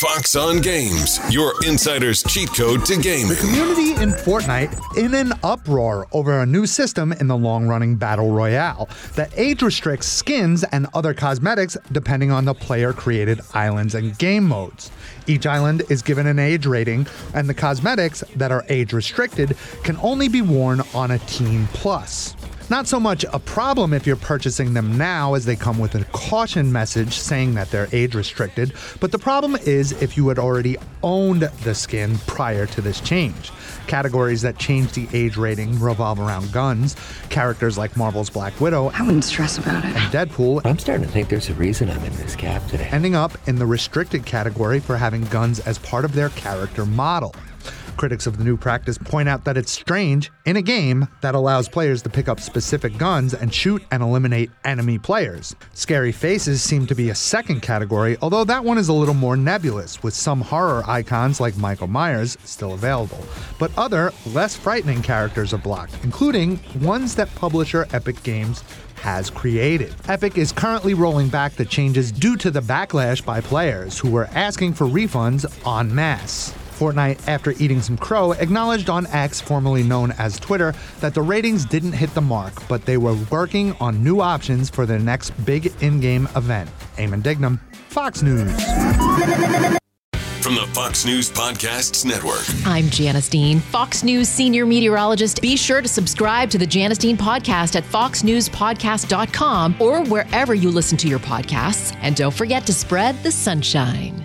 Fox on Games, your insider's cheat code to gaming. The community in Fortnite in an uproar over a new system in the long running Battle Royale that age restricts skins and other cosmetics depending on the player created islands and game modes. Each island is given an age rating, and the cosmetics that are age restricted can only be worn on a Teen Plus. Not so much a problem if you're purchasing them now, as they come with a caution message saying that they're age restricted, but the problem is if you had already owned the skin prior to this change. Categories that change the age rating revolve around guns, characters like Marvel's Black Widow I wouldn't stress about it. and Deadpool, I'm starting to think there's a reason I'm in this cab today. ending up in the restricted category for having guns as part of their character model. Critics of the new practice point out that it's strange in a game that allows players to pick up specific guns and shoot and eliminate enemy players. Scary faces seem to be a second category, although that one is a little more nebulous, with some horror icons like Michael Myers still available. But other, less frightening characters are blocked, including ones that publisher Epic Games has created. Epic is currently rolling back the changes due to the backlash by players who were asking for refunds en masse. Fortnite, after eating some crow, acknowledged on X, formerly known as Twitter, that the ratings didn't hit the mark, but they were working on new options for their next big in game event. Eamon Dignam, Fox News. From the Fox News Podcasts Network. I'm Janice Dean, Fox News senior meteorologist. Be sure to subscribe to the Janice Dean podcast at foxnewspodcast.com or wherever you listen to your podcasts. And don't forget to spread the sunshine.